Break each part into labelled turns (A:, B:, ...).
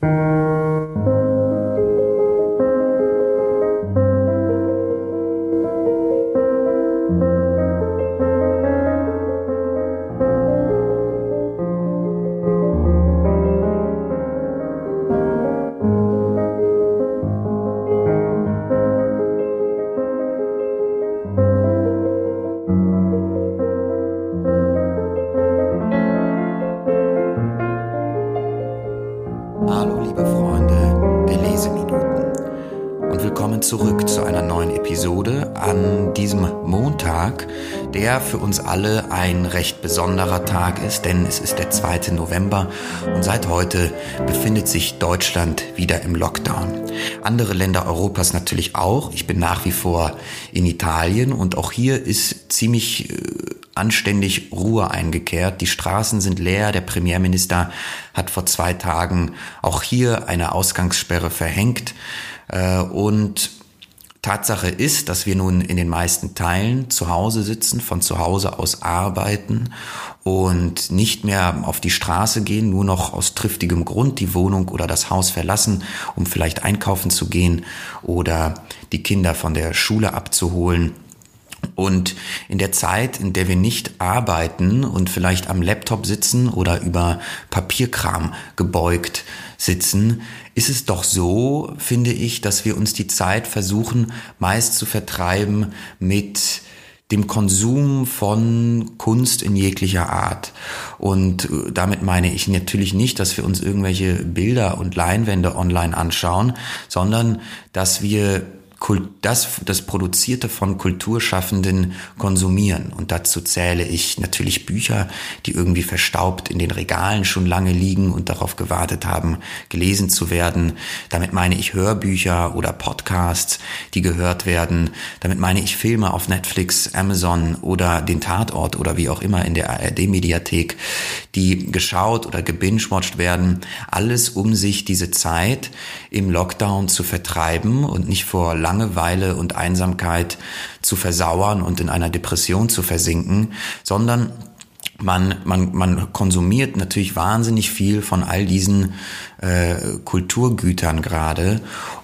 A: der für uns alle ein recht besonderer Tag ist, denn es ist der 2. November und seit heute befindet sich Deutschland wieder im Lockdown. Andere Länder Europas natürlich auch. Ich bin nach wie vor in Italien und auch hier ist ziemlich äh, anständig Ruhe eingekehrt. Die Straßen sind leer. Der Premierminister hat vor zwei Tagen auch hier eine Ausgangssperre verhängt. Äh, und Tatsache ist, dass wir nun in den meisten Teilen zu Hause sitzen, von zu Hause aus arbeiten und nicht mehr auf die Straße gehen, nur noch aus triftigem Grund die Wohnung oder das Haus verlassen, um vielleicht einkaufen zu gehen oder die Kinder von der Schule abzuholen. Und in der Zeit, in der wir nicht arbeiten und vielleicht am Laptop sitzen oder über Papierkram gebeugt sitzen, ist es doch so, finde ich, dass wir uns die Zeit versuchen, meist zu vertreiben mit dem Konsum von Kunst in jeglicher Art. Und äh, damit meine ich natürlich nicht, dass wir uns irgendwelche Bilder und Leinwände online anschauen, sondern dass wir das, das Produzierte von Kulturschaffenden konsumieren. Und dazu zähle ich natürlich Bücher, die irgendwie verstaubt in den Regalen schon lange liegen und darauf gewartet haben, gelesen zu werden. Damit meine ich Hörbücher oder Podcasts, die gehört werden. Damit meine ich Filme auf Netflix, Amazon oder den Tatort oder wie auch immer in der ARD-Mediathek, die geschaut oder gebingewatcht werden. Alles, um sich diese Zeit im Lockdown zu vertreiben und nicht vor Langeweile und Einsamkeit zu versauern und in einer Depression zu versinken, sondern man, man, man konsumiert natürlich wahnsinnig viel von all diesen äh, Kulturgütern gerade.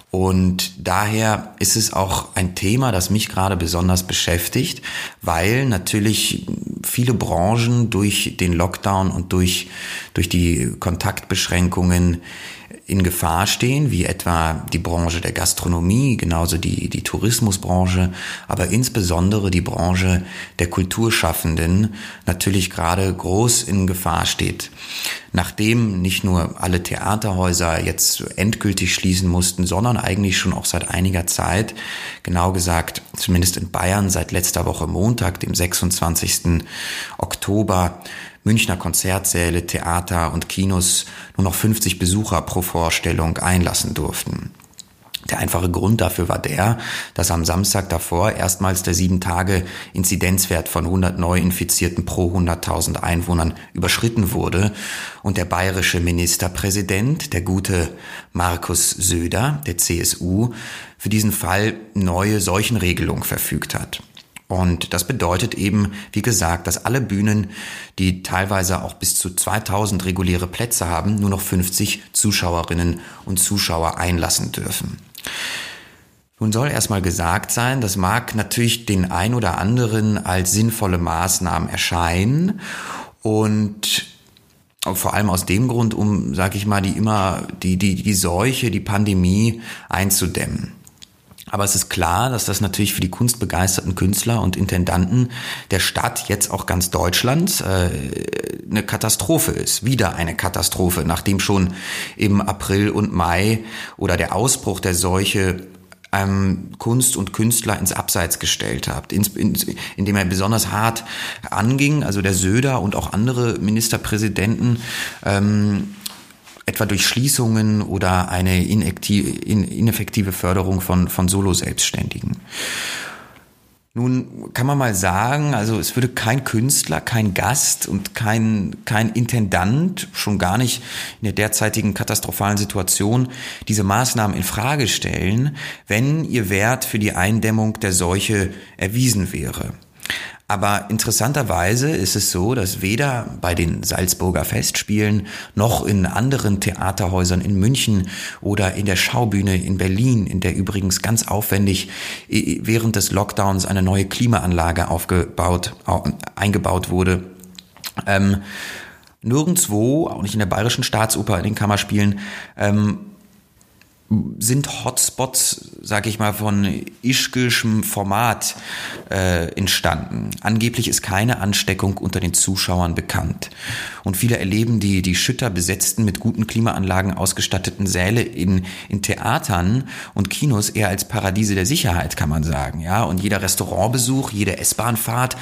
A: Und daher ist es auch ein Thema, das mich gerade besonders beschäftigt, weil natürlich viele Branchen durch den Lockdown und durch, durch die Kontaktbeschränkungen in Gefahr stehen, wie etwa die Branche der Gastronomie, genauso die, die Tourismusbranche, aber insbesondere die Branche der Kulturschaffenden natürlich gerade groß in Gefahr steht. Nachdem nicht nur alle Theaterhäuser jetzt endgültig schließen mussten, sondern eigentlich schon auch seit einiger Zeit, genau gesagt, zumindest in Bayern seit letzter Woche Montag, dem 26. Oktober, Münchner Konzertsäle, Theater und Kinos nur noch 50 Besucher pro Vorstellung einlassen durften. Der einfache Grund dafür war der, dass am Samstag davor erstmals der sieben Tage Inzidenzwert von 100 Neuinfizierten pro 100.000 Einwohnern überschritten wurde und der bayerische Ministerpräsident, der gute Markus Söder, der CSU, für diesen Fall neue Seuchenregelung verfügt hat. Und das bedeutet eben, wie gesagt, dass alle Bühnen, die teilweise auch bis zu 2000 reguläre Plätze haben, nur noch 50 Zuschauerinnen und Zuschauer einlassen dürfen. Nun soll erstmal gesagt sein, das mag natürlich den ein oder anderen als sinnvolle Maßnahmen erscheinen und vor allem aus dem Grund, um, sag ich mal, die immer, die, die, die Seuche, die Pandemie einzudämmen. Aber es ist klar, dass das natürlich für die kunstbegeisterten Künstler und Intendanten der Stadt, jetzt auch ganz Deutschland, äh, eine Katastrophe ist. Wieder eine Katastrophe, nachdem schon im April und Mai oder der Ausbruch der Seuche ähm, Kunst und Künstler ins Abseits gestellt habt, in, in, indem er besonders hart anging, also der Söder und auch andere Ministerpräsidenten ähm, etwa durch Schließungen oder eine ineffektive Förderung von, von Solo-Selbstständigen. Nun kann man mal sagen, also es würde kein Künstler, kein Gast und kein, kein Intendant, schon gar nicht in der derzeitigen katastrophalen Situation, diese Maßnahmen in Frage stellen, wenn ihr Wert für die Eindämmung der Seuche erwiesen wäre. Aber interessanterweise ist es so, dass weder bei den Salzburger Festspielen noch in anderen Theaterhäusern in München oder in der Schaubühne in Berlin, in der übrigens ganz aufwendig während des Lockdowns eine neue Klimaanlage aufgebaut, eingebaut wurde, ähm, nirgendwo, auch nicht in der Bayerischen Staatsoper, in den Kammerspielen, ähm, sind Hotspots, sag ich mal, von ischgischem Format äh, entstanden. Angeblich ist keine Ansteckung unter den Zuschauern bekannt. Und viele erleben die, die schütter besetzten, mit guten Klimaanlagen ausgestatteten Säle in, in Theatern und Kinos eher als Paradiese der Sicherheit, kann man sagen. Ja, und jeder Restaurantbesuch, jede S-Bahnfahrt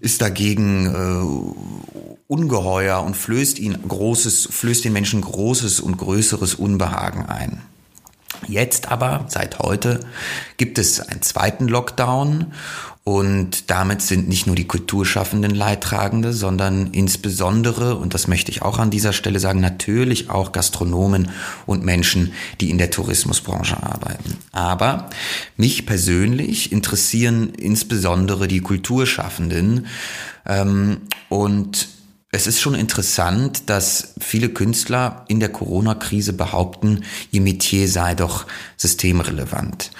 A: ist dagegen äh, ungeheuer und flößt ihn großes, flößt den Menschen großes und größeres Unbehagen ein. Jetzt aber, seit heute, gibt es einen zweiten Lockdown und damit sind nicht nur die Kulturschaffenden Leidtragende, sondern insbesondere, und das möchte ich auch an dieser Stelle sagen, natürlich auch Gastronomen und Menschen, die in der Tourismusbranche arbeiten. Aber mich persönlich interessieren insbesondere die Kulturschaffenden ähm, und es ist schon interessant, dass viele Künstler in der Corona-Krise behaupten, ihr Metier sei doch systemrelevant.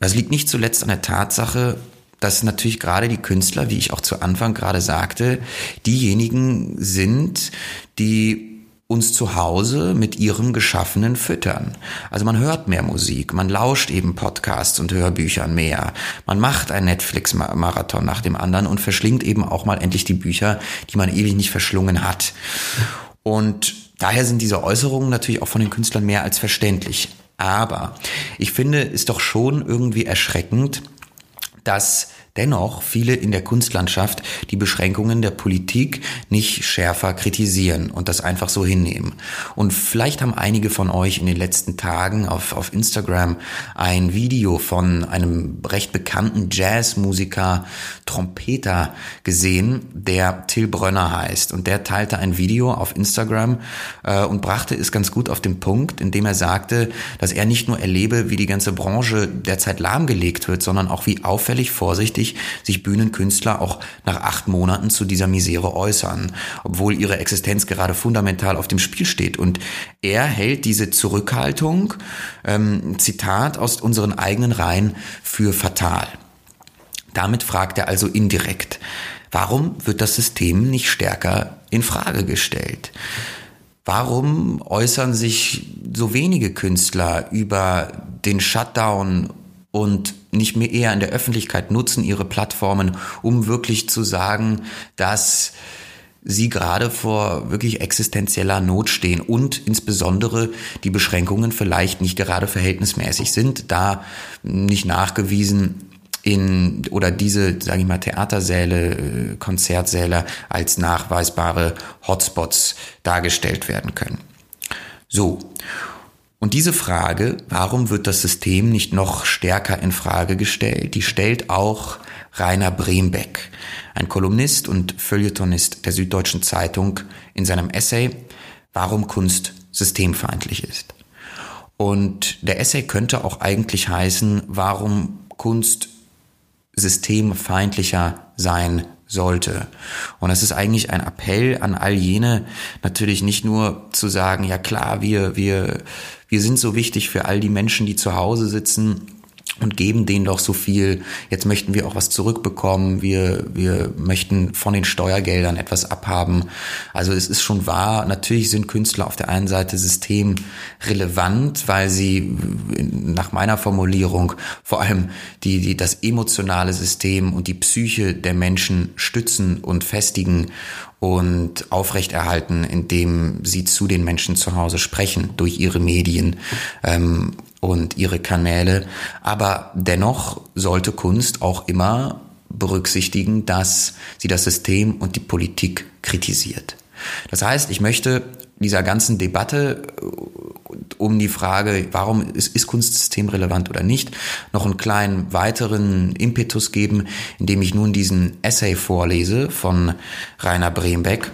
A: Das liegt nicht zuletzt an der Tatsache, dass natürlich gerade die Künstler, wie ich auch zu Anfang gerade sagte, diejenigen sind, die uns zu Hause mit ihrem Geschaffenen füttern. Also man hört mehr Musik, man lauscht eben Podcasts und Hörbüchern mehr, man macht ein Netflix-Marathon nach dem anderen und verschlingt eben auch mal endlich die Bücher, die man ewig nicht verschlungen hat. Und daher sind diese Äußerungen natürlich auch von den Künstlern mehr als verständlich. Aber ich finde es doch schon irgendwie erschreckend, dass Dennoch viele in der Kunstlandschaft die Beschränkungen der Politik nicht schärfer kritisieren und das einfach so hinnehmen. Und vielleicht haben einige von euch in den letzten Tagen auf, auf Instagram ein Video von einem recht bekannten Jazzmusiker, Trompeter gesehen, der Till Brönner heißt. Und der teilte ein Video auf Instagram äh, und brachte es ganz gut auf den Punkt, indem er sagte, dass er nicht nur erlebe, wie die ganze Branche derzeit lahmgelegt wird, sondern auch wie auffällig vorsichtig wichtig, sich Bühnenkünstler auch nach acht Monaten zu dieser Misere äußern, obwohl ihre Existenz gerade fundamental auf dem Spiel steht. Und er hält diese Zurückhaltung, ähm, Zitat aus unseren eigenen Reihen, für fatal. Damit fragt er also indirekt, warum wird das System nicht stärker in Frage gestellt? Warum äußern sich so wenige Künstler über den Shutdown und nicht mehr eher in der Öffentlichkeit nutzen ihre Plattformen, um wirklich zu sagen, dass sie gerade vor wirklich existenzieller Not stehen und insbesondere die Beschränkungen vielleicht nicht gerade verhältnismäßig sind, da nicht nachgewiesen in oder diese, sage ich mal, Theatersäle, äh, Konzertsäle als nachweisbare Hotspots dargestellt werden können. So. Und diese Frage, warum wird das System nicht noch stärker in Frage gestellt, die stellt auch Rainer Brembeck, ein Kolumnist und Feuilletonist der Süddeutschen Zeitung, in seinem Essay Warum Kunst systemfeindlich ist. Und der Essay könnte auch eigentlich heißen, warum Kunst systemfeindlicher sein sollte. Und es ist eigentlich ein Appell an all jene, natürlich nicht nur zu sagen, ja klar, wir, wir, wir sind so wichtig für all die Menschen, die zu Hause sitzen und geben denen doch so viel. Jetzt möchten wir auch was zurückbekommen. Wir, wir möchten von den Steuergeldern etwas abhaben. Also es ist schon wahr, natürlich sind Künstler auf der einen Seite systemrelevant, weil sie nach meiner Formulierung vor allem die, die, das emotionale System und die Psyche der Menschen stützen und festigen und aufrechterhalten, indem sie zu den Menschen zu Hause sprechen durch ihre Medien. Ähm, und ihre Kanäle. Aber dennoch sollte Kunst auch immer berücksichtigen, dass sie das System und die Politik kritisiert. Das heißt, ich möchte dieser ganzen Debatte äh, um die Frage, warum ist, ist Kunstsystem relevant oder nicht, noch einen kleinen weiteren Impetus geben, indem ich nun diesen Essay vorlese von Rainer Brembeck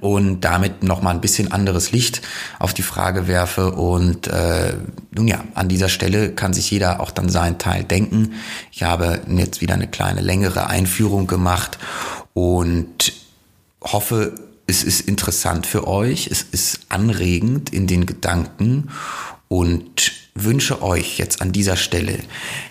A: und damit nochmal ein bisschen anderes Licht auf die Frage werfe. Und äh, nun ja, an dieser Stelle kann sich jeder auch dann seinen Teil denken. Ich habe jetzt wieder eine kleine längere Einführung gemacht und hoffe, es ist interessant für euch, es ist anregend in den Gedanken und wünsche euch jetzt an dieser Stelle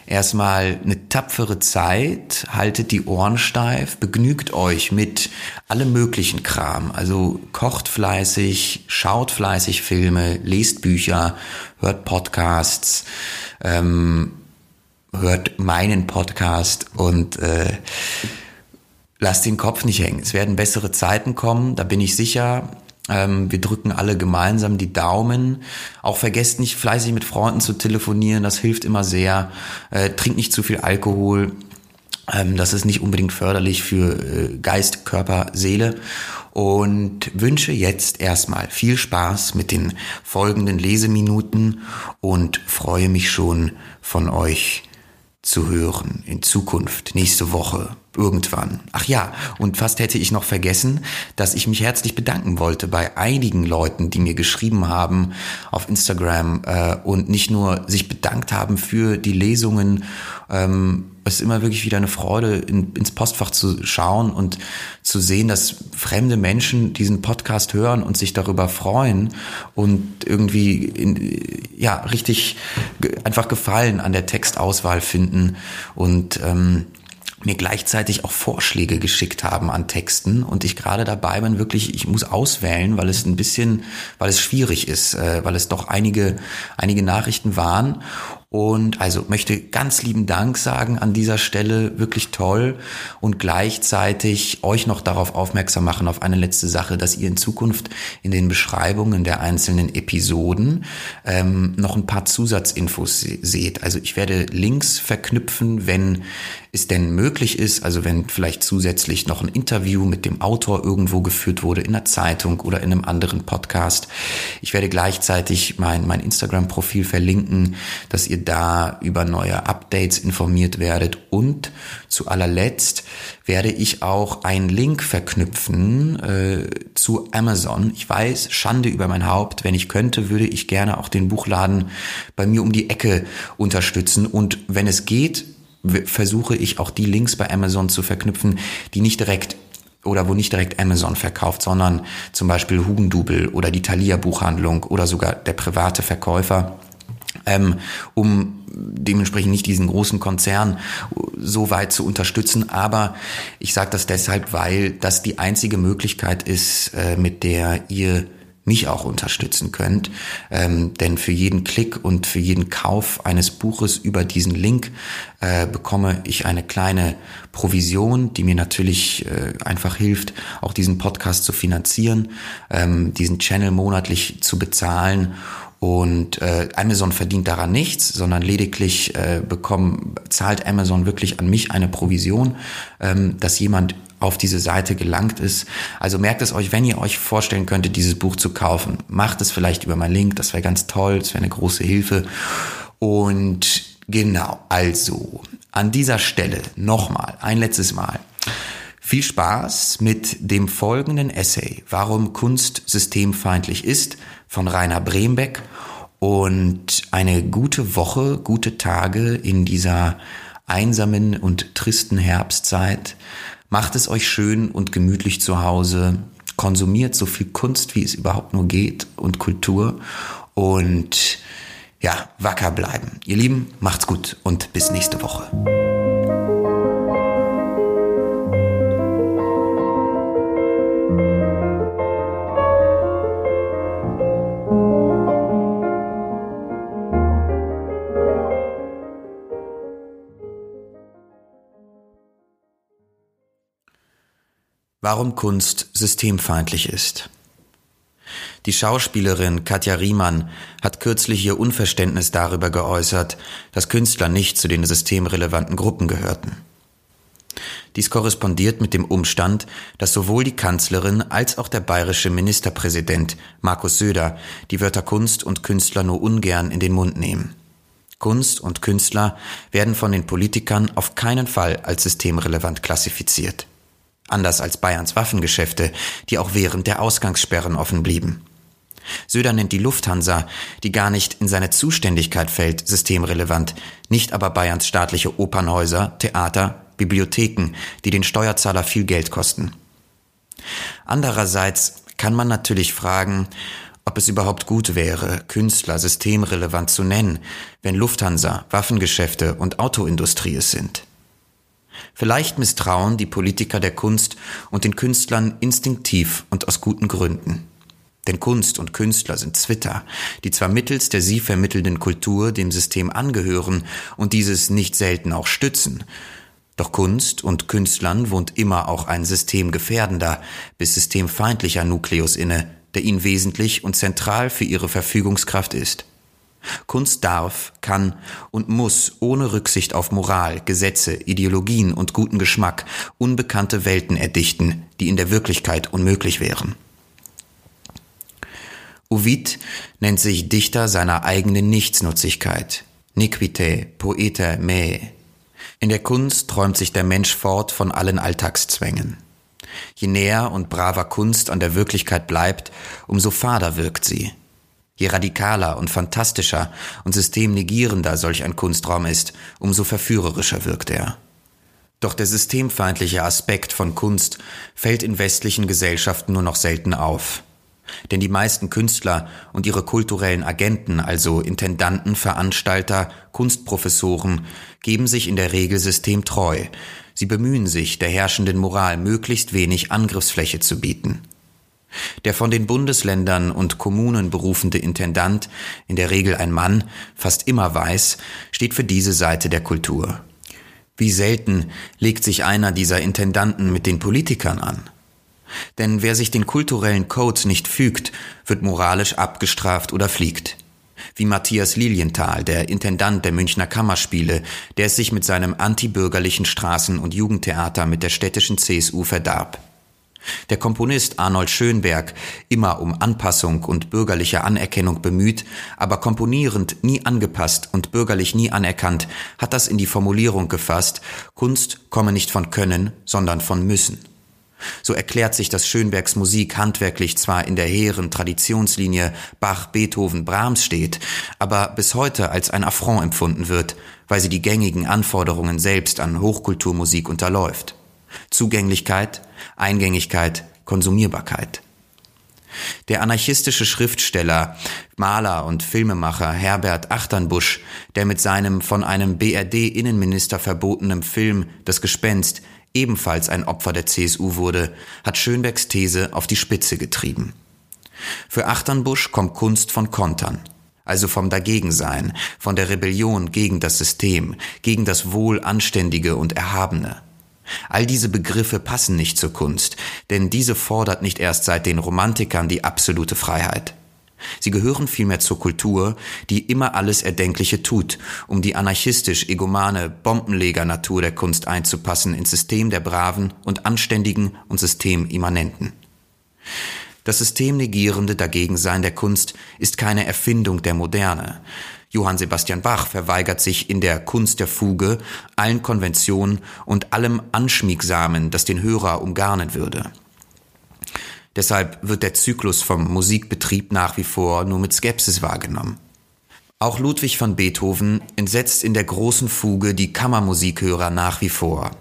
A: erstmal eine tapfere Zeit, haltet die Ohren steif, begnügt euch mit allem möglichen Kram. Also kocht fleißig, schaut fleißig Filme, lest Bücher, hört Podcasts, ähm, hört meinen Podcast und äh, lasst den Kopf nicht hängen. Es werden bessere Zeiten kommen, da bin ich sicher. Ähm, wir drücken alle gemeinsam die Daumen. Auch vergesst nicht fleißig mit Freunden zu telefonieren, das hilft immer sehr. Äh, trinkt nicht zu viel Alkohol. Ähm, das ist nicht unbedingt förderlich für äh, Geist, Körper, Seele. Und wünsche jetzt erstmal viel Spaß mit den folgenden Leseminuten und freue mich schon von euch zu hören in Zukunft, nächste Woche, irgendwann. Ach ja, und fast hätte ich noch vergessen, dass ich mich herzlich bedanken wollte bei einigen Leuten, die mir geschrieben haben auf Instagram äh, und nicht nur sich bedankt haben für die Lesungen. Ähm, es ist immer wirklich wieder eine Freude, in, ins Postfach zu schauen und zu sehen, dass fremde Menschen diesen Podcast hören und sich darüber freuen und irgendwie in, ja richtig einfach Gefallen an der Textauswahl finden und ähm, mir gleichzeitig auch Vorschläge geschickt haben an Texten und ich gerade dabei bin, wirklich, ich muss auswählen, weil es ein bisschen, weil es schwierig ist, äh, weil es doch einige, einige Nachrichten waren und also möchte ganz lieben Dank sagen an dieser Stelle, wirklich toll und gleichzeitig euch noch darauf aufmerksam machen auf eine letzte Sache, dass ihr in Zukunft in den Beschreibungen der einzelnen Episoden ähm, noch ein paar Zusatzinfos seht. Also ich werde Links verknüpfen, wenn es denn möglich ist, also wenn vielleicht zusätzlich noch ein Interview mit dem Autor irgendwo geführt wurde in der Zeitung oder in einem anderen Podcast. Ich werde gleichzeitig mein, mein Instagram-Profil verlinken, dass ihr ihr da über neue Updates informiert werdet. Und zu allerletzt werde ich auch einen Link verknüpfen äh, zu Amazon. Ich weiß, Schande über mein Haupt. Wenn ich könnte, würde ich gerne auch den Buchladen bei mir um die Ecke unterstützen. Und wenn es geht, versuche ich auch die Links bei Amazon zu verknüpfen, die nicht direkt oder wo nicht direkt Amazon verkauft, sondern zum Beispiel Hugendubel oder die Thalia Buchhandlung oder sogar der private Verkäufer ähm, um dementsprechend nicht diesen großen Konzern so weit zu unterstützen. Aber ich sage das deshalb, weil das die einzige Möglichkeit ist, äh, mit der ihr mich auch unterstützen könnt. Ähm, denn für jeden Klick und für jeden Kauf eines Buches über diesen Link äh, bekomme ich eine kleine Provision, die mir natürlich äh, einfach hilft, auch diesen Podcast zu finanzieren, ähm, diesen Channel monatlich zu bezahlen und äh, Amazon verdient daran nichts, sondern lediglich äh, bekommen, zahlt Amazon wirklich an mich eine Provision, ähm, dass jemand auf diese Seite gelangt ist. Also merkt es euch, wenn ihr euch vorstellen könntet, dieses Buch zu kaufen. Macht es vielleicht über meinen Link, das wäre ganz toll, das wäre eine große Hilfe. Und genau, also an dieser Stelle nochmal, ein letztes Mal. Viel Spaß mit dem folgenden Essay, warum Kunst systemfeindlich ist, von Rainer Brembeck und eine gute Woche, gute Tage in dieser einsamen und tristen Herbstzeit. Macht es euch schön und gemütlich zu Hause. Konsumiert so viel Kunst, wie es überhaupt nur geht und Kultur und ja, wacker bleiben. Ihr Lieben, macht's gut und bis nächste Woche. Warum Kunst systemfeindlich ist. Die Schauspielerin Katja Riemann hat kürzlich ihr Unverständnis darüber geäußert, dass Künstler nicht zu den systemrelevanten Gruppen gehörten. Dies korrespondiert mit dem Umstand, dass sowohl die Kanzlerin als auch der bayerische Ministerpräsident Markus Söder die Wörter Kunst und Künstler nur ungern in den Mund nehmen. Kunst und Künstler werden von den Politikern auf keinen Fall als systemrelevant klassifiziert. Anders als Bayerns Waffengeschäfte, die auch während der Ausgangssperren offen blieben. Söder nennt die Lufthansa, die gar nicht in seine Zuständigkeit fällt, systemrelevant, nicht aber Bayerns staatliche Opernhäuser, Theater, Bibliotheken, die den Steuerzahler viel Geld kosten. Andererseits kann man natürlich fragen, ob es überhaupt gut wäre, Künstler systemrelevant zu nennen, wenn Lufthansa, Waffengeschäfte und Autoindustrie es sind. Vielleicht misstrauen die Politiker der Kunst und den Künstlern instinktiv und aus guten Gründen. Denn Kunst und Künstler sind Zwitter, die zwar mittels der sie vermittelnden Kultur dem System angehören und dieses nicht selten auch stützen, doch Kunst und Künstlern wohnt immer auch ein systemgefährdender bis systemfeindlicher Nukleus inne, der ihnen wesentlich und zentral für ihre Verfügungskraft ist. Kunst darf, kann und muss ohne Rücksicht auf Moral, Gesetze, Ideologien und guten Geschmack unbekannte Welten erdichten, die in der Wirklichkeit unmöglich wären. Ovid nennt sich Dichter seiner eigenen Nichtsnutzigkeit. Niquite, poeta me. In der Kunst träumt sich der Mensch fort von allen Alltagszwängen. Je näher und braver Kunst an der Wirklichkeit bleibt, umso fader wirkt sie. Je radikaler und fantastischer und systemnegierender solch ein Kunstraum ist, umso verführerischer wirkt er. Doch der systemfeindliche Aspekt von Kunst fällt in westlichen Gesellschaften nur noch selten auf. Denn die meisten Künstler und ihre kulturellen Agenten, also Intendanten, Veranstalter, Kunstprofessoren, geben sich in der Regel systemtreu. Sie bemühen sich, der herrschenden Moral möglichst wenig Angriffsfläche zu bieten. Der von den Bundesländern und Kommunen berufende Intendant, in der Regel ein Mann, fast immer weiß, steht für diese Seite der Kultur. Wie selten legt sich einer dieser Intendanten mit den Politikern an. Denn wer sich den kulturellen Codes nicht fügt, wird moralisch abgestraft oder fliegt. Wie Matthias Lilienthal, der Intendant der Münchner Kammerspiele, der es sich mit seinem antibürgerlichen Straßen- und Jugendtheater mit der städtischen CSU verdarb. Der Komponist Arnold Schönberg, immer um Anpassung und bürgerliche Anerkennung bemüht, aber komponierend nie angepasst und bürgerlich nie anerkannt, hat das in die Formulierung gefasst, Kunst komme nicht von Können, sondern von Müssen. So erklärt sich, dass Schönbergs Musik handwerklich zwar in der hehren Traditionslinie Bach, Beethoven, Brahms steht, aber bis heute als ein Affront empfunden wird, weil sie die gängigen Anforderungen selbst an Hochkulturmusik unterläuft. Zugänglichkeit, Eingängigkeit, Konsumierbarkeit. Der anarchistische Schriftsteller, Maler und Filmemacher Herbert Achternbusch, der mit seinem von einem BRD-Innenminister verbotenen Film Das Gespenst ebenfalls ein Opfer der CSU wurde, hat Schönbergs These auf die Spitze getrieben. Für Achternbusch kommt Kunst von Kontern, also vom Dagegensein, von der Rebellion gegen das System, gegen das Wohl Anständige und Erhabene. All diese Begriffe passen nicht zur Kunst, denn diese fordert nicht erst seit den Romantikern die absolute Freiheit. Sie gehören vielmehr zur Kultur, die immer alles Erdenkliche tut, um die anarchistisch-egomane Bombenleger-Natur der Kunst einzupassen ins System der Braven und Anständigen und Systemimmanenten. Das systemnegierende Dagegensein der Kunst ist keine Erfindung der Moderne. Johann Sebastian Bach verweigert sich in der Kunst der Fuge allen Konventionen und allem Anschmiegsamen, das den Hörer umgarnen würde. Deshalb wird der Zyklus vom Musikbetrieb nach wie vor nur mit Skepsis wahrgenommen. Auch Ludwig van Beethoven entsetzt in der großen Fuge die Kammermusikhörer nach wie vor.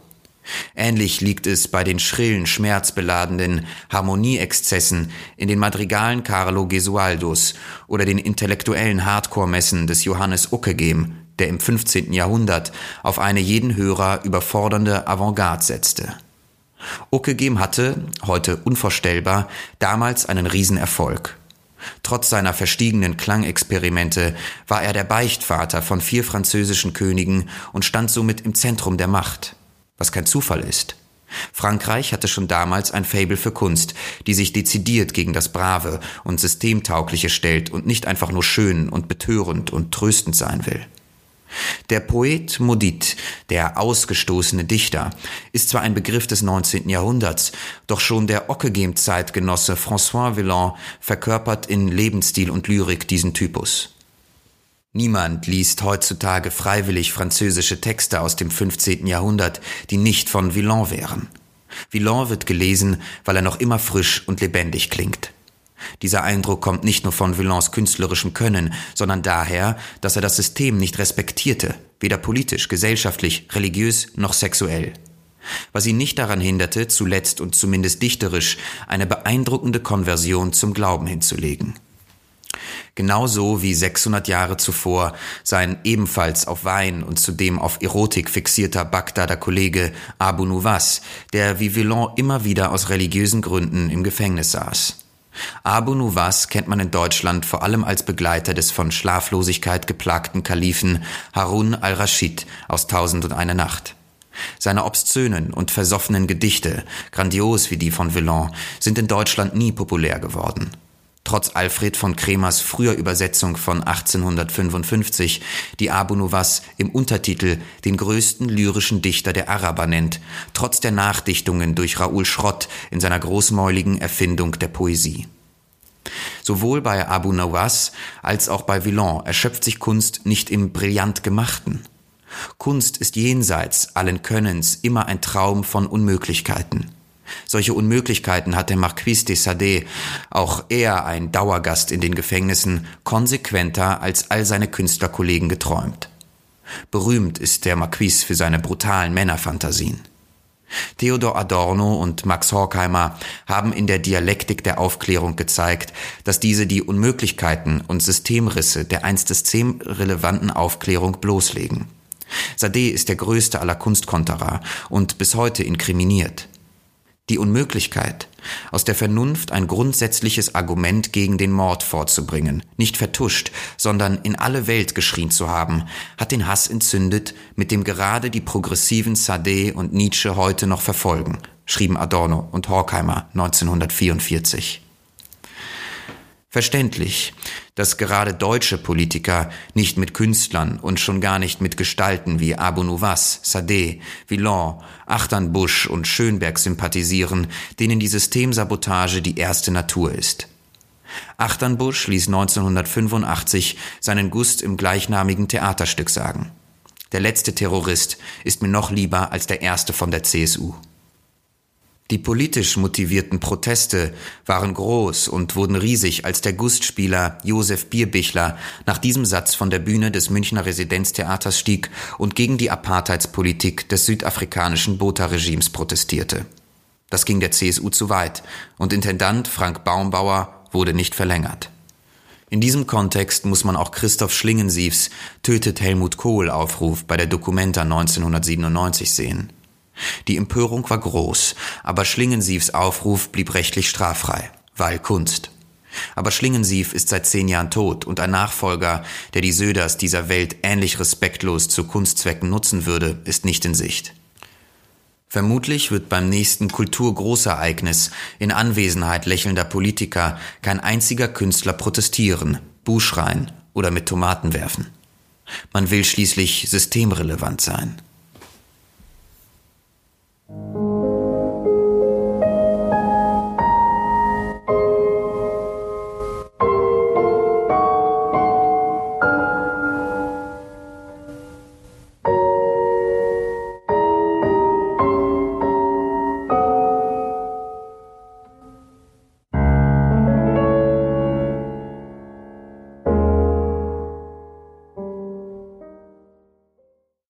A: Ähnlich liegt es bei den schrillen, schmerzbeladenen Harmonieexzessen in den Madrigalen Carlo Gesualdos oder den intellektuellen Hardcore-Messen des Johannes Uckegem, der im 15. Jahrhundert auf eine jeden Hörer überfordernde Avantgarde setzte. Ockegem hatte, heute unvorstellbar, damals einen Riesenerfolg. Trotz seiner verstiegenen Klangexperimente war er der Beichtvater von vier französischen Königen und stand somit im Zentrum der Macht. Was kein Zufall ist. Frankreich hatte schon damals ein Fabel für Kunst, die sich dezidiert gegen das Brave und Systemtaugliche stellt und nicht einfach nur schön und betörend und tröstend sein will. Der Poet Maudit, der ausgestoßene Dichter, ist zwar ein Begriff des 19. Jahrhunderts, doch schon der Ockegem-Zeitgenosse François Villon verkörpert in Lebensstil und Lyrik diesen Typus. Niemand liest heutzutage freiwillig französische Texte aus dem 15. Jahrhundert, die nicht von Villon wären. Villon wird gelesen, weil er noch immer frisch und lebendig klingt. Dieser Eindruck kommt nicht nur von Villons künstlerischem Können, sondern daher, dass er das System nicht respektierte, weder politisch, gesellschaftlich, religiös noch sexuell. Was ihn nicht daran hinderte, zuletzt und zumindest dichterisch eine beeindruckende Konversion zum Glauben hinzulegen. Genauso wie 600 Jahre zuvor sein ebenfalls auf Wein und zudem auf Erotik fixierter Bagdader Kollege Abu Nuwas, der wie Villon immer wieder aus religiösen Gründen im Gefängnis saß. Abu Nuwas kennt man in Deutschland vor allem als Begleiter des von Schlaflosigkeit geplagten Kalifen Harun al-Raschid aus Tausend und eine Nacht. Seine obszönen und versoffenen Gedichte, grandios wie die von Villon, sind in Deutschland nie populär geworden. Trotz Alfred von Kremers früher Übersetzung von 1855, die Abu Nuwas im Untertitel den größten lyrischen Dichter der Araber nennt, trotz der Nachdichtungen durch Raoul Schrott in seiner großmäuligen Erfindung der Poesie. Sowohl bei Abu Nawas als auch bei Villon erschöpft sich Kunst nicht im brillant Gemachten. Kunst ist jenseits allen Könnens immer ein Traum von Unmöglichkeiten. Solche Unmöglichkeiten hat der Marquis de Sade, auch er ein Dauergast in den Gefängnissen, konsequenter als all seine Künstlerkollegen geträumt. Berühmt ist der Marquis für seine brutalen Männerfantasien. Theodor Adorno und Max Horkheimer haben in der Dialektik der Aufklärung gezeigt, dass diese die Unmöglichkeiten und Systemrisse der einst systemrelevanten Aufklärung bloßlegen. Sade ist der größte aller Kunstkonterer und bis heute inkriminiert. Die Unmöglichkeit, aus der Vernunft ein grundsätzliches Argument gegen den Mord vorzubringen, nicht vertuscht, sondern in alle Welt geschrien zu haben, hat den Hass entzündet, mit dem gerade die progressiven Sade und Nietzsche heute noch verfolgen, schrieben Adorno und Horkheimer 1944. Verständlich, dass gerade deutsche Politiker nicht mit Künstlern und schon gar nicht mit Gestalten wie Abu Nuwas, Sade, Villon, Achternbusch und Schönberg sympathisieren, denen die Systemsabotage die erste Natur ist. Achternbusch ließ 1985 seinen Gust im gleichnamigen Theaterstück sagen. Der letzte Terrorist ist mir noch lieber als der erste von der CSU. Die politisch motivierten Proteste waren groß und wurden riesig, als der Gustspieler Josef Bierbichler nach diesem Satz von der Bühne des Münchner Residenztheaters stieg und gegen die Apartheidspolitik des südafrikanischen Botha-Regimes protestierte. Das ging der CSU zu weit und Intendant Frank Baumbauer wurde nicht verlängert. In diesem Kontext muss man auch Christoph Schlingensiefs Tötet Helmut Kohl Aufruf bei der Documenta 1997 sehen. Die Empörung war groß, aber Schlingensiefs Aufruf blieb rechtlich straffrei, weil Kunst. Aber Schlingensief ist seit zehn Jahren tot und ein Nachfolger, der die Söders dieser Welt ähnlich respektlos zu Kunstzwecken nutzen würde, ist nicht in Sicht. Vermutlich wird beim nächsten Kulturgroßereignis in Anwesenheit lächelnder Politiker kein einziger Künstler protestieren, Buschreien oder mit Tomaten werfen. Man will schließlich systemrelevant sein. Thank you.